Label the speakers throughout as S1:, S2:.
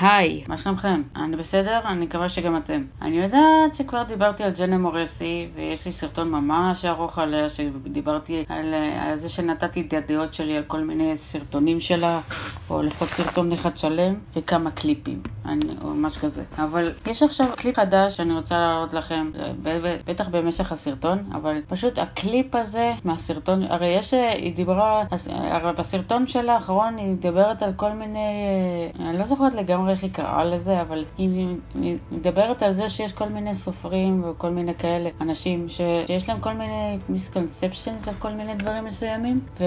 S1: היי, מה שלומכם? אני בסדר? אני מקווה שגם אתם. אני יודעת שכבר דיברתי על ג'נה מורסי, ויש לי סרטון ממש ארוך עליה, שדיברתי על, על זה שנתתי את הדעות שלי על כל מיני סרטונים שלה, או לפחות סרטון אחד שלם, וכמה קליפים, אני, או משהו כזה. אבל יש עכשיו קליפ חדש שאני רוצה להראות לכם, בטח במשך הסרטון, אבל פשוט הקליפ הזה מהסרטון, הרי יש, היא דיברה, הרי בסרטון שלה האחרון היא מדברת על כל מיני, אני לא זוכרת לגמרי איך היא קראה לזה, אבל היא מדברת על זה שיש כל מיני סופרים וכל מיני כאלה, אנשים ש, שיש להם כל מיני misconceptions על כל מיני דברים מסוימים, ו,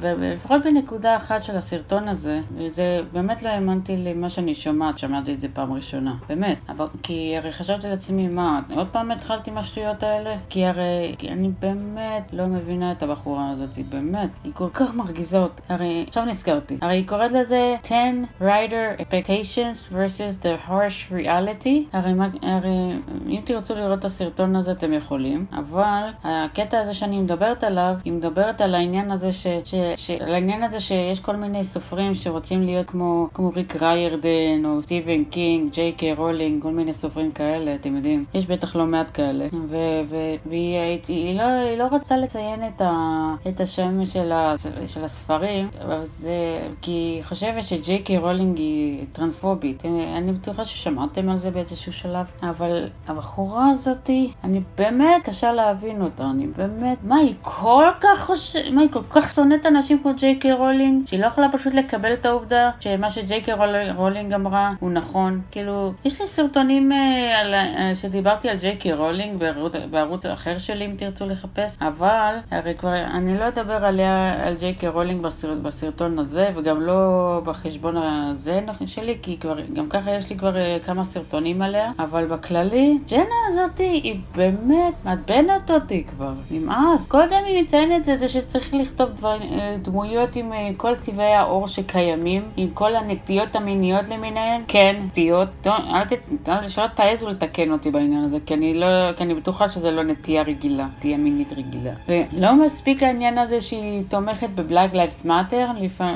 S1: ולפחות בנקודה אחת של הסרטון הזה, וזה באמת לא האמנתי למה שאני שומעת, שמעתי את זה פעם ראשונה, באמת, אבל, כי הרי חשבתי לעצמי, מה, עוד פעם התחלתי עם השטויות האלה? כי הרי כי אני באמת לא מבינה את הבחורה הזאת, היא באמת, היא כל כך מרגיזה אותי, הרי עכשיו נזכרתי, הרי היא קוראת לזה 10 writer expectations expectations versus the harsh reality. הרי, הרי אם תרצו לראות את הסרטון הזה אתם יכולים, אבל הקטע הזה שאני מדברת עליו, היא מדברת על העניין הזה, ש, ש, ש, על העניין הזה שיש כל מיני סופרים שרוצים להיות כמו, כמו ריק ריירדן או סטיבן קינג, ג'יי קיי רולינג, כל מיני סופרים כאלה, אתם יודעים. יש בטח לא מעט כאלה. ו, ו, והיא היא לא, היא לא רצה לציין את, ה, את השם של, ה, של הספרים, זה, כי היא חושבת שג'יי קיי רולינג היא טרנס... טרנספובית. אני בטוחה ששמעתם על זה באיזשהו שלב, אבל הבחורה הזאתי, אני באמת קשה להבין אותה, אני באמת, מה היא כל כך חושבת, מה היא כל כך שונאת אנשים כמו ג'יי קיי רולינג, שהיא לא יכולה פשוט לקבל את העובדה שמה שג'יי קיי רולינג אמרה הוא נכון. כאילו, יש לי סרטונים אה, על, אה, שדיברתי על ג'יי קיי רולינג בערוץ, בערוץ אחר שלי אם תרצו לחפש, אבל הרי כבר, אני לא אדבר עליה, על ג'יי קיי רולינג בסרט, בסרטון הזה, וגם לא בחשבון הזה שלי, כי כבר, גם ככה יש לי כבר uh, כמה סרטונים עליה, אבל בכללי, ג'נה הזאתי היא באמת מעצבנת אותי כבר, נמאס. פעם היא מציינת את זה שצריך לכתוב דבר, uh, דמויות עם uh, כל צבעי העור שקיימים, עם כל הנטיות המיניות למיניהן, כן, נטיות, אל, ת, אל שלא תעזו לתקן אותי בעניין הזה, כי אני, לא, כי אני בטוחה שזה לא נטייה רגילה, נטייה מינית רגילה. ולא מספיק העניין הזה שהיא תומכת ב Black Lives Matter,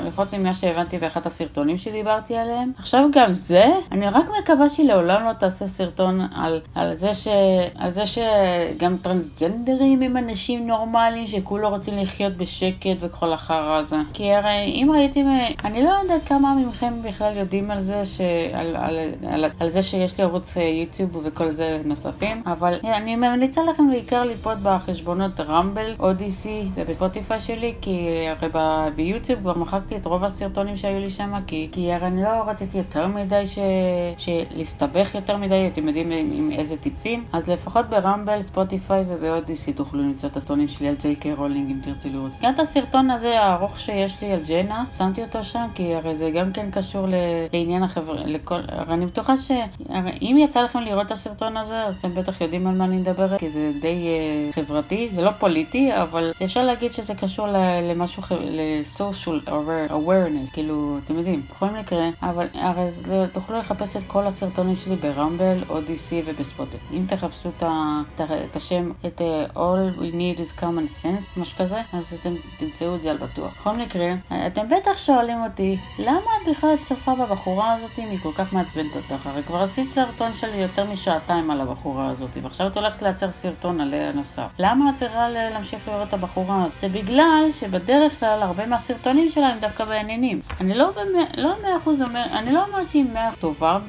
S1: לפחות ממה שהבנתי באחד הסרטונים שדיברתי עליהם. עכשיו גם זה, אני רק מקווה שהיא לעולם לא תעשה סרטון על, על, זה ש, על זה שגם טרנסג'נדרים הם אנשים נורמליים שכולו רוצים לחיות בשקט וכל החרא הזה. כי הרי אם ראיתם, אני לא יודעת כמה מכם בכלל יודעים על זה, ש, על, על, על, על זה שיש לי ערוץ יוטיוב וכל זה נוספים, אבל אני ממליצה לכם בעיקר לצפות בחשבונות רמבל, אודיסי ובספוטיפיי שלי, כי הרי ביוטיוב כבר מחקתי את רוב הסרטונים שהיו לי שם, כי, כי הרי אני לא רציתי יותר מדי ש... להסתבך יותר מדי, אתם יודעים עם, עם איזה טיפשים, אז לפחות ב Rumble, ספוטיפיי וב Odysee תוכלו למצוא את הסרטונים שלי על ג'יי קיי רולינג אם תרצו לראות. גם את הסרטון הזה הארוך שיש לי על ג'נה, שמתי אותו שם כי הרי זה גם כן קשור ל... לעניין החבר... לכל... הרי אני בטוחה שאם יצא לכם לראות את הסרטון הזה, אז אתם בטח יודעים על מה אני מדברת, כי זה די uh, חברתי, זה לא פוליטי, אבל אפשר להגיד שזה קשור למשהו, ח... ל-social awareness, כאילו, אתם יודעים, בכל מקרה, אבל הרי זה, תוכלו לחפש את כל הסרטונים שלי ברמבל, אודיסי ובספוטר. אם תחפשו את, השם, את uh, All We Need is Common Sense, משהו כזה, אז אתם תמצאו את זה על בטוח. בכל מקרה, אתם בטח שואלים אותי, למה את בכלל צופה בבחורה הזאת אם היא כל כך מעצבנת אותך? הרי כבר עשית סרטון שלי יותר משעתיים על הבחורה הזאת, ועכשיו את הולכת לייצר סרטון עליה נוסף. למה את צריכה להמשיך לראות את הבחורה הזאת? זה בגלל שבדרך כלל הרבה מהסרטונים שלה הם דווקא בעניינים. אני לא במאה לא אחוז אומר, אני לא אומרת שהיא מאה טובה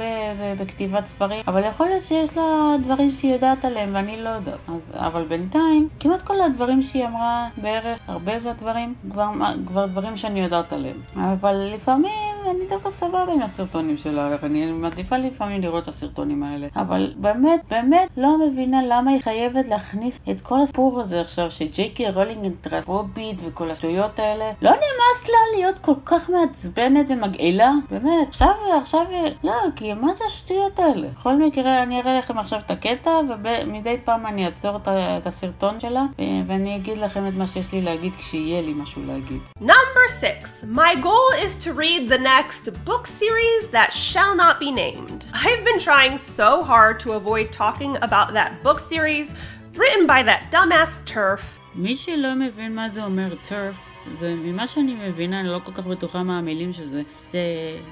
S1: בכתיבת ספרים, אבל יכול להיות שיש לה דברים שהיא יודעת עליהם ואני לא יודעת. אז, אבל בינתיים, כמעט כל הדברים שהיא אמרה בערך, הרבה מהדברים, כבר, כבר דברים שאני יודעת עליהם. אבל לפעמים אני דווקא סבבה עם הסרטונים שלה, אני מעדיפה לפעמים לראות את הסרטונים האלה. אבל באמת, באמת לא מבינה למה היא חייבת להכניס את כל הסיפור הזה עכשיו, שג'יי קיי רולינג אינטרספובית וכל השטויות האלה. לא נמאס לה להיות כל כך מעצבנת ומגעילה? באמת, עכשיו, עכשיו, לא, כי מה זה השטויות האלה? בכל מקרה, אני אראה לכם עכשיו את הקטע, ומדי פעם אני אעצור את הסרטון שלה, ואני אגיד לכם את מה שיש לי להגיד כשיהיה לי משהו להגיד.
S2: Number 6. My goal is to read the next book series that shall not be named. I've been trying so hard to avoid talking about that book series written by that dumbass turf.
S1: מי שלא מבין מה זה אומר turf, זה ממה שאני מבינה, אני לא כל כך בטוחה מה המילים שזה. זה,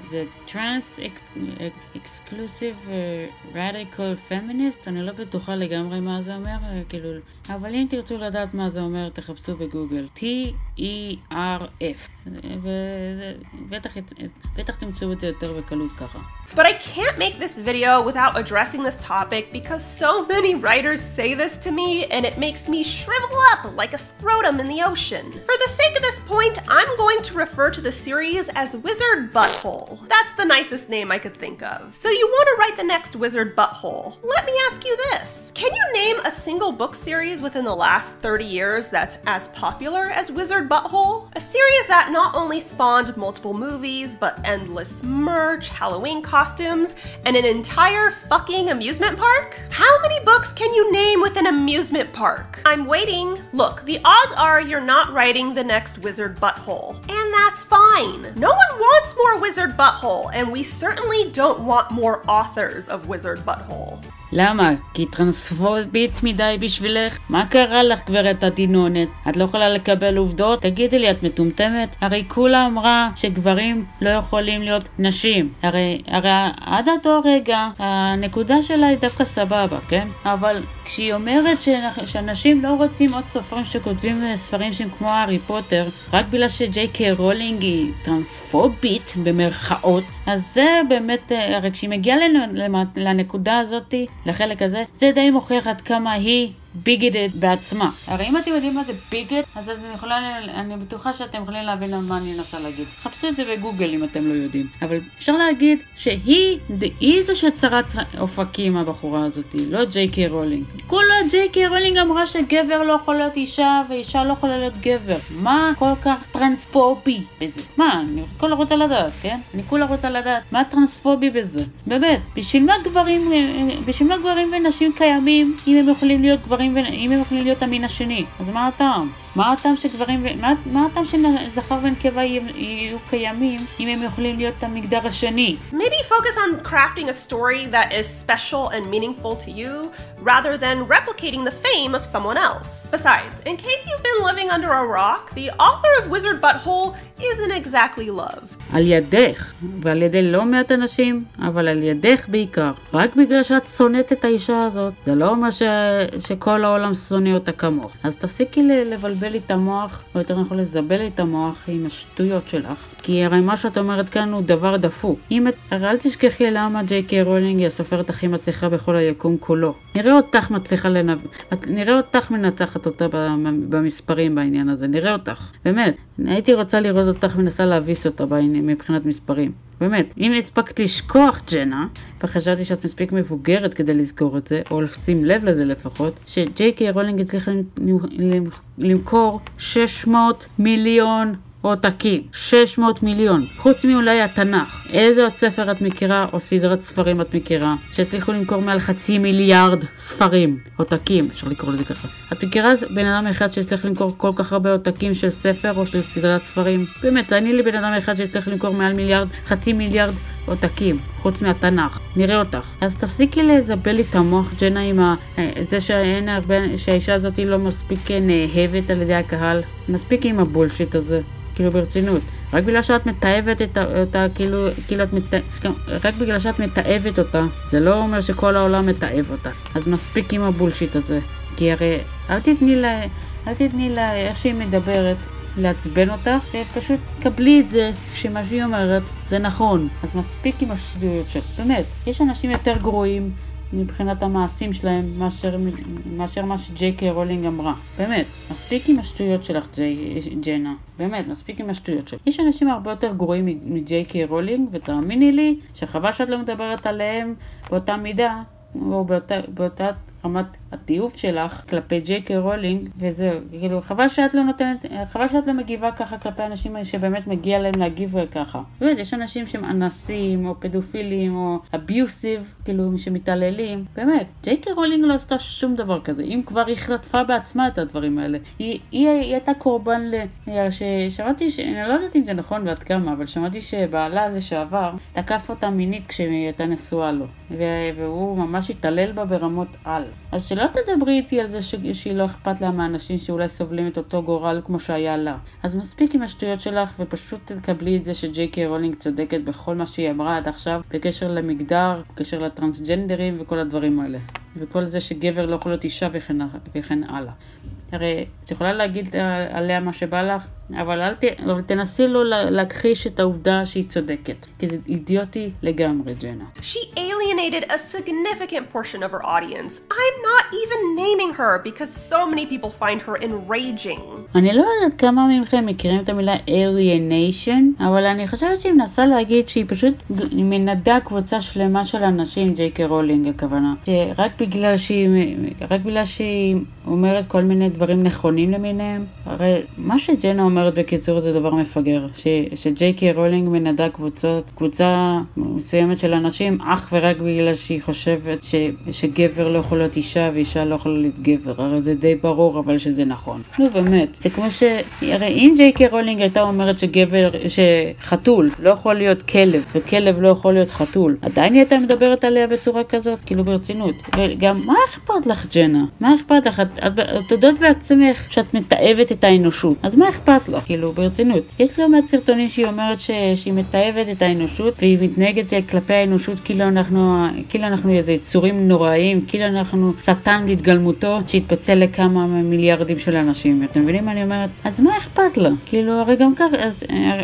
S1: זה טרנס אקסקלוסיב רדיקל פמיניסט, אני לא בטוחה לגמרי מה זה אומר, אה, כאילו, אבל אם תרצו לדעת מה זה אומר, תחפשו בגוגל. T-E-R-F. ובטח תמצאו את זה יותר בקלות ככה.
S2: But I can't make this video without addressing this topic because so many writers say this to me and it makes me shrivel up like a scrotum in the ocean. For the sake of this point, I'm going to refer to the series as Wizard Butthole. That's the nicest name I could think of. So you want to write the next Wizard Butthole. Let me ask you this. Book series within the last 30 years that's as popular as Wizard Butthole? A series that not only spawned multiple movies, but endless merch, Halloween costumes, and an entire fucking amusement park? How many books can you name with an amusement park? I'm waiting. Look, the odds are you're not writing the next Wizard Butthole. And that's fine. No one wants more Wizard Butthole, and we certainly don't want more authors of Wizard Butthole.
S1: למה? כי טרנספובית מדי בשבילך? מה קרה לך, גברת התינונת? את לא יכולה לקבל עובדות? תגידי לי, את מטומטמת? הרי כולה אמרה שגברים לא יכולים להיות נשים. הרי, הרי עד אותו רגע, הנקודה שלה היא דווקא סבבה, כן? אבל כשהיא אומרת שאנשים לא רוצים עוד סופרים שכותבים ספרים שהם כמו הארי פוטר, רק בגלל שג'יי קיי רולינג היא טרנספובית, במרכאות, אז זה באמת, הרי כשהיא מגיעה לנקודה הזאתי, לחלק הזה, זה די מוכיח עד כמה היא bigoted בעצמה. הרי אם אתם יודעים מה זה bigot, אז אני יכולה, אני בטוחה שאתם יכולים להבין על מה אני מנסה להגיד. חפשו את זה בגוגל אם אתם לא יודעים. אבל אפשר להגיד שהיא, היא זו שצרת אופקים הבחורה הזאת, לא ג'יי קיי רולינג. כולה ג'יי קיי רולינג אמרה שגבר לא יכול להיות אישה ואישה לא יכולה להיות גבר. מה כל כך טרנספובי בזה? מה, אני כולה רוצה לדעת, כן? אני כולה רוצה לדעת מה טרנספובי בזה. באמת, בשביל מה גברים, בשביל מה גברים ונשים קיימים אם הם יכולים להיות גברים גברים, אם הם יכולים להיות המין השני, אז מה הטעם? מה הטעם שגברים, מה, מה הטעם שזכר ונקבה יהיו קיימים אם הם יכולים להיות המגדר השני?
S2: Maybe focus on crafting a story that is special and meaningful to you rather than replicating the fame of someone else. Besides, in case you've been living under a rock, the author of Wizard Butthole isn't exactly love.
S1: על ידך, ועל ידי לא מעט אנשים, אבל על ידך בעיקר. רק בגלל שאת שונאת את האישה הזאת, זה לא אומר ש... שכל העולם שונא אותה כמוך. אז תפסיקי לבלבל לי את המוח, או יותר נכון לזבל לי את המוח עם השטויות שלך. כי הרי מה שאת אומרת כאן הוא דבר דפוק. אם את... הרי אל תשכחי למה ג'יי קיי רולינג היא הסופרת הכי מצליחה בכל היקום כולו. נראה אותך מצליחה לנב... נראה אותך מנצחת אותה במספרים בעניין הזה, נראה אותך. באמת, הייתי רוצה לראות אותך מנסה להביס אותה בעניין. מבחינת מספרים. באמת, אם הספקת לשכוח ג'נה, וחשבתי שאת מספיק מבוגרת כדי לזכור את זה, או לשים לב לזה לפחות, שג'יי קיי רולינג הצליחה למכור 600 מיליון עותקים, 600 מיליון, חוץ מאולי התנ"ך. איזה עוד ספר את מכירה או סדרת ספרים את מכירה שהצליחו למכור מעל חצי מיליארד ספרים, עותקים, אפשר לקרוא לזה ככה. את מכירה בן אדם אחד שהצליח למכור כל כך הרבה עותקים של ספר או של סדרת ספרים? באמת, תעני לי בן אדם אחד שהצליח למכור מעל מיליארד, חצי מיליארד עותקים, חוץ מהתנ"ך, נראה אותך. אז תפסיקי לזבל לי את המוח, ג'נה, עם ה... זה שאין הרבה, שהאישה הזאת לא מספיק נאהבת על ידי הקהל. מספיק עם הבולשיט הזה. כאילו ברצינות. רק בגלל שאת מתעבת את אותה, כאילו, כאילו את מת... רק בגלל שאת מתעבת אותה, זה לא אומר שכל העולם מתעב אותה. אז מספיק עם ה bullshit הזה. כי הרי, אל תתני לה, אל תתני לה איך שהיא מדברת. לעצבן אותך, ופשוט קבלי את זה שמה שהיא אומרת זה נכון. אז מספיק עם השטויות שלך, באמת. יש אנשים יותר גרועים מבחינת המעשים שלהם מאשר, מאשר מה שג'יי קיי רולינג אמרה. באמת, מספיק עם השטויות שלך, ג'יי, ג'נה. באמת, מספיק עם השטויות שלך. יש אנשים הרבה יותר גרועים מג'יי קיי רולינג, ותאמיני לי שחבל שאת לא מדברת עליהם באותה מידה, או באותה, באותה רמת התיעוב שלך כלפי ג'יי קיי רולינג, וזהו, כאילו, חבל שאת לא נותנת, חבל שאת לא מגיבה ככה כלפי אנשים שבאמת מגיע להם להגיב ככה. באמת, יש אנשים שהם אנסים, או פדופילים, או abusive, כאילו, שמתעללים, באמת, ג'יי קיי רולינג לא עשתה שום דבר כזה, אם כבר היא חטפה בעצמה את הדברים האלה. היא, היא, היא הייתה קורבן ל... ששמעתי, ש... אני לא יודעת אם זה נכון ועד כמה, אבל שמעתי שבעלה לשעבר תקף אותה מינית כשהיא הייתה נשואה לו, והוא ממש התעלל בה ברמות על. אז שלא תדברי איתי על זה ש... שהיא לא אכפת לה מאנשים שאולי סובלים את אותו גורל כמו שהיה לה. אז מספיק עם השטויות שלך ופשוט תקבלי את זה שג'יי קיי רולינג צודקת בכל מה שהיא אמרה עד עכשיו בקשר למגדר, בקשר לטרנסג'נדרים וכל הדברים האלה. וכל זה שגבר לא יכול להיות אישה וכן, וכן הלאה. הרי את יכולה להגיד עליה מה שבא לך, אבל אל ת, אבל תנסי לא להכחיש את העובדה שהיא צודקת, כי זה אידיוטי לגמרי, ג'נה.
S2: She alienated a significant portion of her audience. I'm not even naming her because so many people find her enraging.
S1: אני לא יודעת כמה מכם מכירים את המילה alienation, אבל אני חושבת שהיא מנסה להגיד שהיא פשוט מנדה קבוצה שלמה של אנשים, ג'יי קי רולינג הכוונה, שרק בגלל שהיא, רק בגלל שהיא אומרת כל מיני דברים נכונים למיניהם, הרי מה שג'נה אומרת בקיצור זה דבר מפגר, ש, שג'יי רולינג מנדה קבוצות, קבוצה מסוימת של אנשים אך ורק בגלל שהיא חושבת ש, שגבר לא יכול להיות אישה ואישה לא יכולה להיות גבר, הרי זה די ברור אבל שזה נכון. נו באמת, זה כמו ש... הרי אם ג'יי רולינג הייתה אומרת שגבר, שחתול לא יכול להיות כלב וכלב לא יכול להיות חתול, עדיין היא הייתה מדברת עליה בצורה כזאת, כאילו ברצינות. וגם מה אכפת לך ג'נה? מה אכפת לך? את, את, את יודעת בעצמך שאת מתעבת את האנושות, אז מה אכפת לך? כאילו ברצינות. יש לא מעט סרטונים שהיא אומרת ש, שהיא מתעבת את האנושות והיא מתנהגת כלפי האנושות כאילו אנחנו, כאילו אנחנו איזה יצורים נוראיים, כאילו אנחנו שטן בהתגלמותו שהתפצל לכמה מיליארדים של אנשים. אתם מבינים מה אני אומרת? אז מה אכפת לה? כאילו הרי גם ככה, אז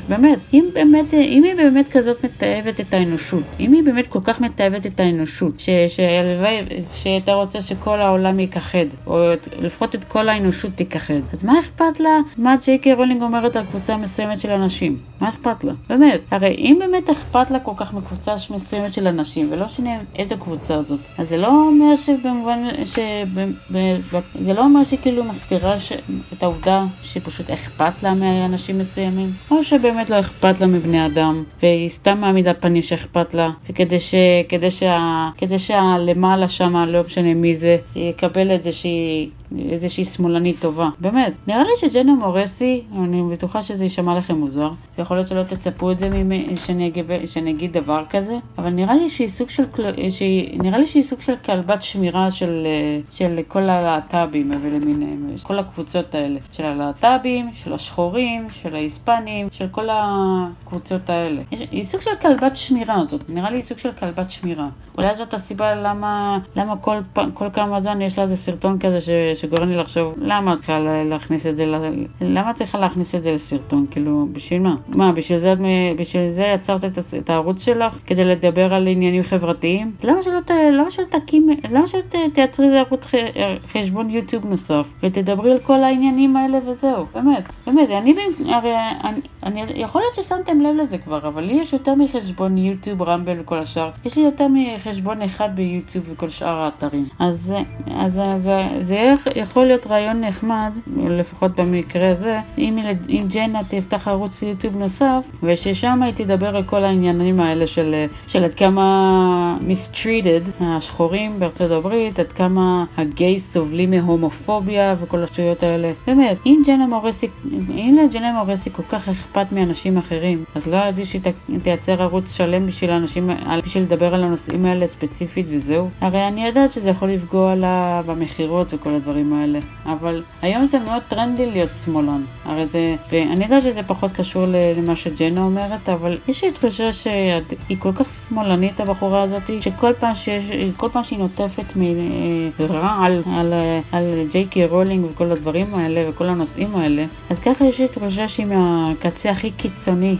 S1: באמת, אם באמת, אם היא באמת כזאת מתעבת את האנושות, אם היא באמת כל כך מתעבת את האנושות, שהלוואי שהייתה רוצה שכל העולם יכחד, או לפחות את כל האנושות תיכחד. אז מה אכפת לה מה ג'יי רולינג אומרת על קבוצה מסוימת של אנשים? מה אכפת לה? באמת. הרי אם באמת אכפת לה כל כך מקבוצה מסוימת של אנשים, ולא משנה איזה קבוצה זאת, אז זה לא אומר שבמובן, ש... זה לא אומר שהיא כאילו מסתירה ש... את העובדה שפשוט אכפת לה מאנשים מסוימים, או שבאמת לא אכפת לה מבני אדם, והיא סתם מעמידה פנים שאכפת לה, וכדי ש... כדי שה... כדי שהלמעלה שמה, לא משנה מי זה, יקבל שהיא איזושהי שמאלנית טובה. באמת. נראה לי שג'נה מורסי, אני בטוחה שזה יישמע לכם מוזר, ויכול להיות שלא תצפו את זה ממני, שאני, שאני אגיד דבר כזה, אבל נראה לי שהיא סוג של, שהיא, נראה לי שהיא סוג של כלבת שמירה של, של כל הלהט"בים ולמיניהם, כל הקבוצות האלה, של הלהט"בים, של השחורים, של ההיספנים, של כל הקבוצות האלה. היא סוג של כלבת שמירה הזאת, נראה לי סוג של כלבת שמירה. אולי זאת הסיבה למה, למה כל, כל כמה זמן יש לה איזה סרטון כזה ש... שגורם לי לחשוב למה את צריכה להכניס את זה, למה את צריכה להכניס את זה לסרטון, כאילו, בשביל מה? מה, בשביל זה, בשביל זה יצרת את, את הערוץ שלך? כדי לדבר על עניינים חברתיים? למה שלא, למה שלא תקים, למה שלא תייצרי איזה ערוץ חשבון יוטיוב נוסף? ותדברי על כל העניינים האלה וזהו, באמת, באמת, אני, הרי, אני, אני, יכול להיות ששמתם לב לזה כבר, אבל לי יש יותר מחשבון יוטיוב, רמבל וכל השאר, יש לי יותר מחשבון אחד ביוטיוב וכל שאר האתרים, אז, אז, אז זה יכול להיות רעיון נחמד, לפחות במקרה הזה, אם, אם ג'נה תפתח ערוץ יוטיוב נוסף, וששם היא תדבר על כל העניינים האלה של, של עד כמה mistreated השחורים בארצות הברית, עד כמה הגייס סובלים מהומופוביה וכל השטויות האלה. באמת, אם ג'נה מורסי, אם לג'נה מורסי כל כך אכפת מאנשים אחרים, אז לא ידעתי שהיא תייצר ערוץ שלם בשביל אנשים, בשביל לדבר על הנושאים האלה ספציפית וזהו. הרי אני יודעת שזה יכול לפגוע לה במכירות וכל הדברים. הדברים האלה. אבל היום זה מאוד טרנדי להיות שמאלן. הרי זה, ואני יודעת שזה פחות קשור למה שג'נה אומרת, אבל יש לי תחושה שהיא כל כך שמאלנית הבחורה הזאת, שכל פעם, שיש, פעם שהיא נוטפת מרעל על, על ג'יי קי רולינג וכל הדברים האלה וכל הנושאים האלה, אז ככה יש לי תחושה שהיא מהקצה הכי קיצוני,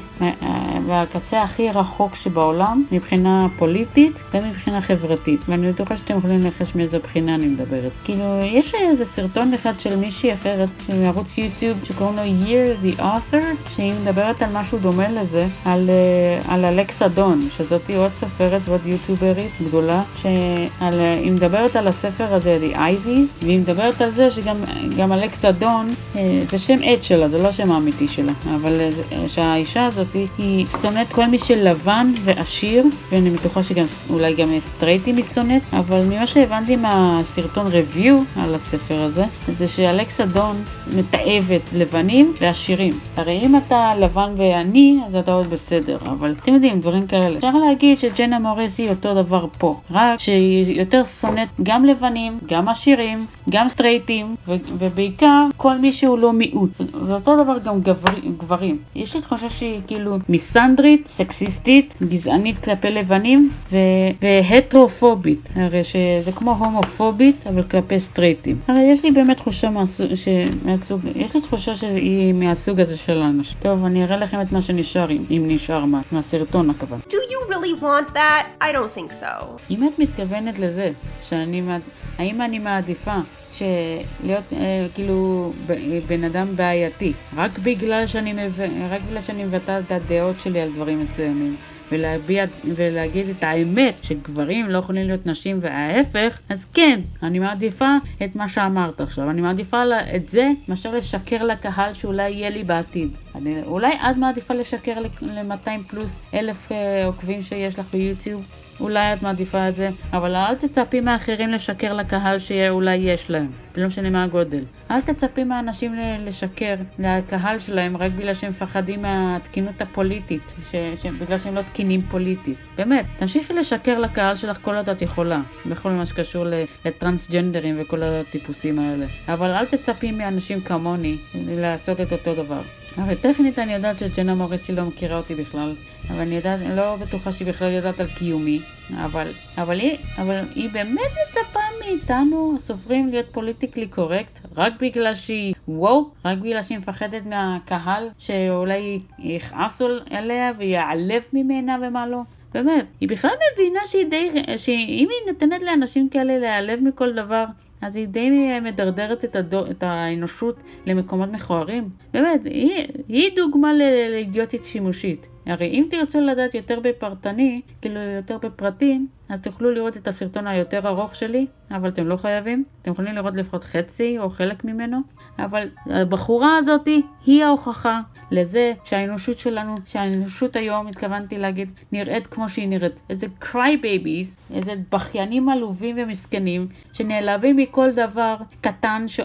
S1: והקצה הכי רחוק שבעולם, מבחינה פוליטית ומבחינה חברתית. ואני בטוחה שאתם יכולים לנחש מאיזו בחינה אני מדברת. כאילו, יש איזה סרטון אחד של מישהי אחרת מערוץ יוטיוב שקוראים לו Year the Author שהיא מדברת על משהו דומה לזה, על, uh, על אלכסה דון, שזאת עוד סופרת ועוד יוטיוברית גדולה, שהיא מדברת על הספר הזה, The Ivies, והיא מדברת על זה שגם אלכסה דון, uh, זה שם עט שלה, זה לא השם האמיתי שלה, אבל אה, שהאישה הזאת היא שונאת כל מי שלבן ועשיר, ואני בטוחה שגם אולי גם סטרייטים היא שונאת, אבל ממה שהבנתי מהסרטון review על הספר הזה, זה שאלכסה דונס מתעבת לבנים ועשירים. הרי אם אתה לבן ועני, אז אתה עוד בסדר, אבל אתם יודעים, דברים כאלה. אפשר להגיד שג'נה מורס היא אותו דבר פה, רק שהיא יותר שונאת גם לבנים, גם עשירים, גם סטרייטים, ובעיקר כל מי שהוא לא מיעוט. ואותו דבר גם גבר, גברים. יש לי תחושה שהיא כאילו מיסנדרית, סקסיסטית, גזענית כלפי לבנים והטרופובית. הרי שזה כמו הומופובית, אבל כלפי סטרייטים. הרי יש לי באמת תחושה מהסוג, מהסוג יש לי תחושה שהיא מהסוג הזה של האנשים. טוב, אני אראה לכם את מה שנשאר, אם נשאר מה, מהסרטון הכוון.
S2: Do you really want that? I don't think so.
S1: אם את מתכוונת לזה, שאני, האם אני מעדיפה שלהיות אה, כאילו בן אדם בעייתי, רק בגלל שאני, רק בגלל שאני מבטאת את הדעות שלי על דברים מסוימים. ולהביע, ולהגיד את האמת שגברים לא יכולים להיות נשים וההפך, אז כן, אני מעדיפה את מה שאמרת עכשיו. אני מעדיפה את זה מאשר לשקר לקהל שאולי יהיה לי בעתיד. אני, אולי את מעדיפה לשקר ל-200 פלוס אלף אה, עוקבים שיש לך ביוטיוב? אולי את מעדיפה את זה, אבל אל תצפי מאחרים לשקר לקהל שאולי יש להם, זה לא משנה מה הגודל. אל תצפי מהאנשים לשקר לקהל שלהם רק בגלל שהם מפחדים מהתקינות הפוליטית, ש... ש... בגלל שהם לא תקינים פוליטית. באמת, תמשיכי לשקר לקהל שלך כל עוד את יכולה, בכל מה שקשור לטרנסג'נדרים וכל הטיפוסים האלה. אבל אל תצפי מאנשים כמוני לעשות את אותו דבר. הרי טכנית אני יודעת שג'נה מוריסי לא מכירה אותי בכלל, אבל אני יודעת, לא בטוחה שהיא בכלל יודעת על קיומי, אבל, אבל, היא, אבל היא באמת מצפה מאיתנו, הסופרים, להיות פוליטיקלי קורקט, רק בגלל שהיא וואו, רק בגלל שהיא מפחדת מהקהל, שאולי יכעסו עליה ויעלב ממנה ומה לא. באמת, היא בכלל מבינה שהיא די, שאם היא נותנת לאנשים כאלה להיעלב מכל דבר, אז היא די מדרדרת את, הדו, את האנושות למקומות מכוערים. באמת, היא, היא דוגמה לאידיוטית שימושית. הרי אם תרצו לדעת יותר בפרטני, כאילו יותר בפרטים, אז תוכלו לראות את הסרטון היותר ארוך שלי, אבל אתם לא חייבים. אתם יכולים לראות לפחות חצי או חלק ממנו, אבל הבחורה הזאתי היא ההוכחה לזה שהאנושות שלנו, שהאנושות היום, התכוונתי להגיד, נראית כמו שהיא נראית. איזה cry babies, איזה בכיינים עלובים ומסכנים, שנעלבים מכל דבר קטן ש...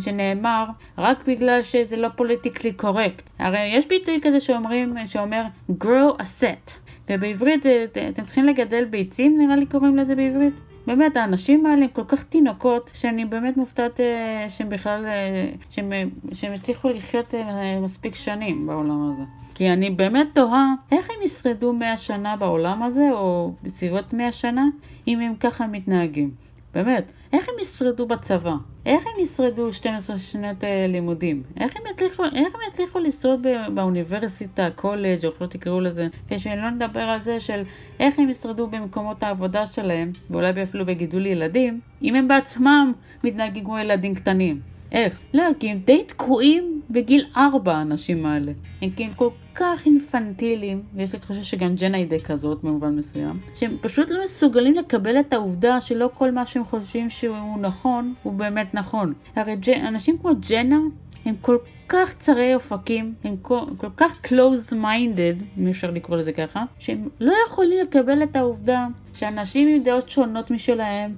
S1: שנאמר, רק בגלל שזה לא פוליטיקלי קורקט. הרי יש ביטוי כזה שאומרים, שאומר grow a set. ובעברית אתם צריכים לגדל ביצים, נראה לי קוראים לזה בעברית. באמת, האנשים האלה הם כל כך תינוקות, שאני באמת מופתעת אה, שהם בכלל, אה, שהם, שהם הצליחו לחיות אה, מספיק שנים בעולם הזה. כי אני באמת תוהה איך הם ישרדו 100 שנה בעולם הזה, או בסביבות 100 שנה, אם הם ככה מתנהגים. באמת, איך הם ישרדו בצבא? איך הם ישרדו 12 שנות אה, לימודים? איך הם יצליחו, איך הם יצליחו לשרוד באוניברסיטה, קולג' או איך לא תקראו לזה? לא נדבר על זה של איך הם ישרדו במקומות העבודה שלהם, ואולי אפילו בגידול ילדים, אם הם בעצמם מתנהגים כמו ילדים קטנים. איך? לא, כי הם די תקועים בגיל ארבע, האנשים האלה. הם הם כל כך אינפנטיליים, ויש לי תחושה שגם ג'נה היא די כזאת במובן מסוים, שהם פשוט לא מסוגלים לקבל את העובדה שלא כל מה שהם חושבים שהוא נכון, הוא באמת נכון. הרי ג'... אנשים כמו ג'נה הם כל כך צרי אופקים, הם כל, כל כך close-minded, אם אפשר לקרוא לזה ככה, שהם לא יכולים לקבל את העובדה שאנשים עם דעות שונות משלהם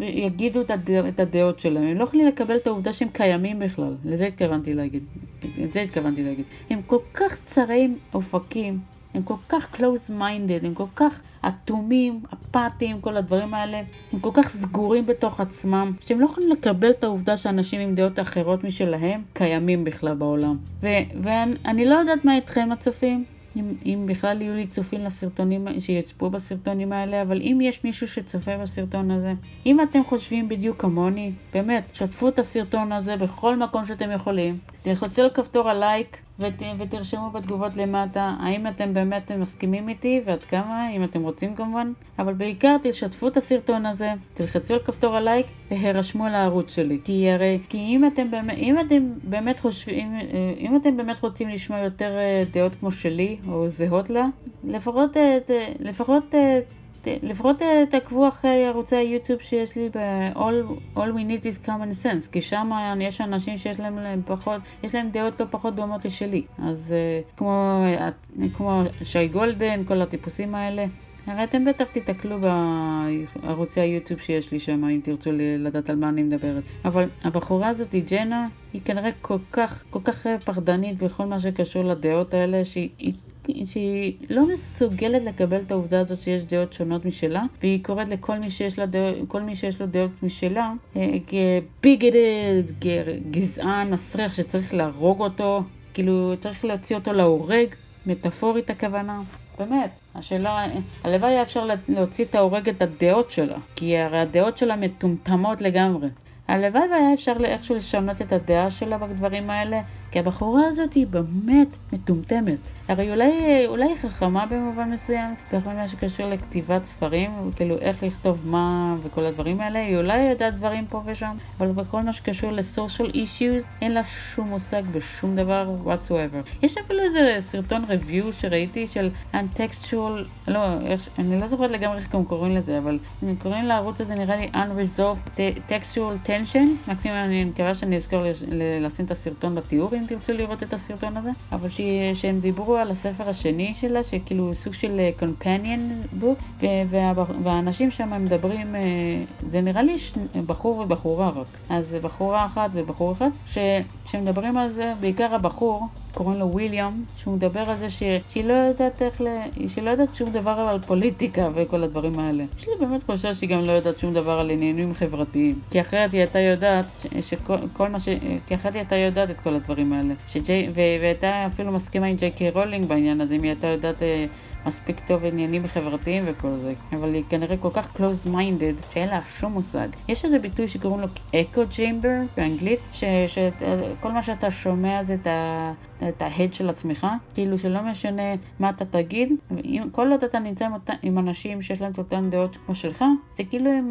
S1: יגידו את, הדע, את הדעות שלהם. הם לא יכולים לקבל את העובדה שהם קיימים בכלל. לזה התכוונתי להגיד. את זה התכוונתי להגיד. הם כל כך צרי אופקים, הם כל כך close-minded, הם כל כך אטומים, אפאתיים, כל הדברים האלה, הם כל כך סגורים בתוך עצמם, שהם לא יכולים לקבל את העובדה שאנשים עם דעות אחרות משלהם קיימים בכלל בעולם. ואני לא יודעת מה איתכם הצופים, אם, אם בכלל יהיו לי צופים לסרטונים, שיצפו בסרטונים האלה, אבל אם יש מישהו שצופה בסרטון הזה, אם אתם חושבים בדיוק כמוני, באמת, שתפו את הסרטון הזה בכל מקום שאתם יכולים, תלחצו על כפתור הלייק ות, ותרשמו בתגובות למטה האם אתם באמת מסכימים איתי ועד כמה, אם אתם רוצים כמובן, אבל בעיקר תשתפו את הסרטון הזה, תלחצו על כפתור הלייק והירשמו לערוץ שלי, כי הרי, כי אם אתם באמת, אם אתם באמת חושבים, אם אתם באמת רוצים לשמוע יותר אה, דעות כמו שלי או זהות לה, לפחות, אה, לפחות אה, לפחות תעקבו אחרי ערוצי היוטיוב שיש לי ב-all, all we need is common sense, כי שם יש אנשים שיש להם, להם פחות, יש להם דעות לא פחות דומות לשלי. אז כמו, כמו שי גולדן, כל הטיפוסים האלה. הרי אתם בטח תיתקלו בערוצי היוטיוב שיש לי שם, אם תרצו לדעת על מה אני מדברת. אבל הבחורה הזאת, ג'נה, היא כנראה כל כך, כל כך פחדנית בכל מה שקשור לדעות האלה, שהיא... שהיא לא מסוגלת לקבל את העובדה הזאת שיש דעות שונות משלה, והיא קוראת לכל מי שיש, דעות, מי שיש לו דעות משלה כביגדד, גזען, מסריח שצריך להרוג אותו, כאילו צריך להוציא אותו להורג, מטאפורית הכוונה. באמת, השאלה, הלוואי היה אפשר להוציא את ההורג את הדעות שלה, כי הרי הדעות שלה מטומטמות לגמרי. הלוואי והיה אפשר איכשהו לשנות את הדעה שלה בדברים האלה, כי הבחורה הזאת היא באמת מטומטמת. הרי אולי, היא חכמה במובן מסוים, בכל מה שקשור לכתיבת ספרים, כאילו איך לכתוב מה וכל הדברים האלה, היא אולי יודעת דברים פה ושם, אבל בכל מה שקשור ל-social issues, אין לה שום מושג בשום דבר whatsoever. יש אפילו איזה סרטון review שראיתי של untextual, לא, אני לא זוכרת לגמרי איך הם קוראים לזה, אבל הם קוראים לערוץ הזה נראה לי unresolved textual tension, מקסימום אני מקווה שאני אזכור לשים את הסרטון בתיאור. אם תרצו לראות את הסרטון הזה, אבל ש... שהם דיברו על הספר השני שלה, שכאילו סוג של אה, companion book, וה... והאנשים שם מדברים, אה, זה נראה לי ש... בחור ובחורה רק, אז בחורה אחת ובחור אחד, ש... שמדברים על זה, בעיקר הבחור, קוראים לו וויליאם, שהוא מדבר על זה ש... שהיא לא יודעת איך ל... שהיא לא יודעת שום דבר על פוליטיקה וכל הדברים האלה. יש לי באמת חושב שהיא גם לא יודעת שום דבר על עניינים חברתיים. כי אחרת היא הייתה יודעת ש... שכל מה ש... כי אחרת היא הייתה יודעת את כל הדברים האלה. שג'י... ו... והייתה אפילו מסכימה עם ג'יי קיי רולינג בעניין הזה, אם היא הייתה יודעת... מספיק טוב עניינים חברתיים וכל זה, אבל היא כנראה כל כך close minded שאין לה שום מושג. יש איזה ביטוי שקוראים לו echo chamber באנגלית, שכל מה שאתה שומע זה את ה... את ההד של עצמך, כאילו שלא משנה מה אתה תגיד, כל עוד אתה נמצא עם, אותה, עם אנשים שיש להם את אותן דעות כמו שלך, זה כאילו הם,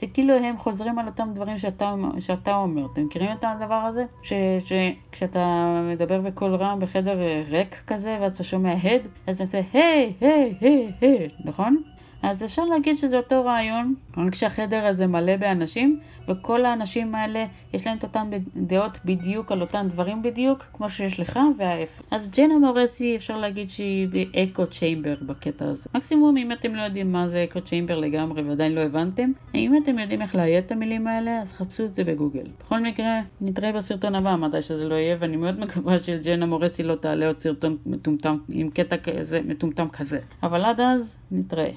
S1: זה כאילו הם חוזרים על אותם דברים שאתה, שאתה אומר. אתם מכירים את הדבר הזה? שכשאתה מדבר בקול רם בחדר ריק כזה, ואתה שומע הד, אז אתה עושה היי, היי, היי, היי, נכון? אז אפשר להגיד שזה אותו רעיון, רק שהחדר הזה מלא באנשים, וכל האנשים האלה יש להם את אותן דעות בדיוק על אותם דברים בדיוק, כמו שיש לך וההפך. אז ג'נה מורסי אפשר להגיד שהיא באקו צ'יימבר בקטע הזה. מקסימום אם אתם לא יודעים מה זה אקו צ'יימבר לגמרי ועדיין לא הבנתם, אם אתם יודעים איך לאיית את המילים האלה, אז חפשו את זה בגוגל. בכל מקרה, נתראה בסרטון הבא מתי שזה לא יהיה, ואני מאוד מקווה שג'נה מורסי לא תעלה עוד סרטון מטומטם עם קטע כזה, מטומטם כזה. אבל עד אז, נתראה.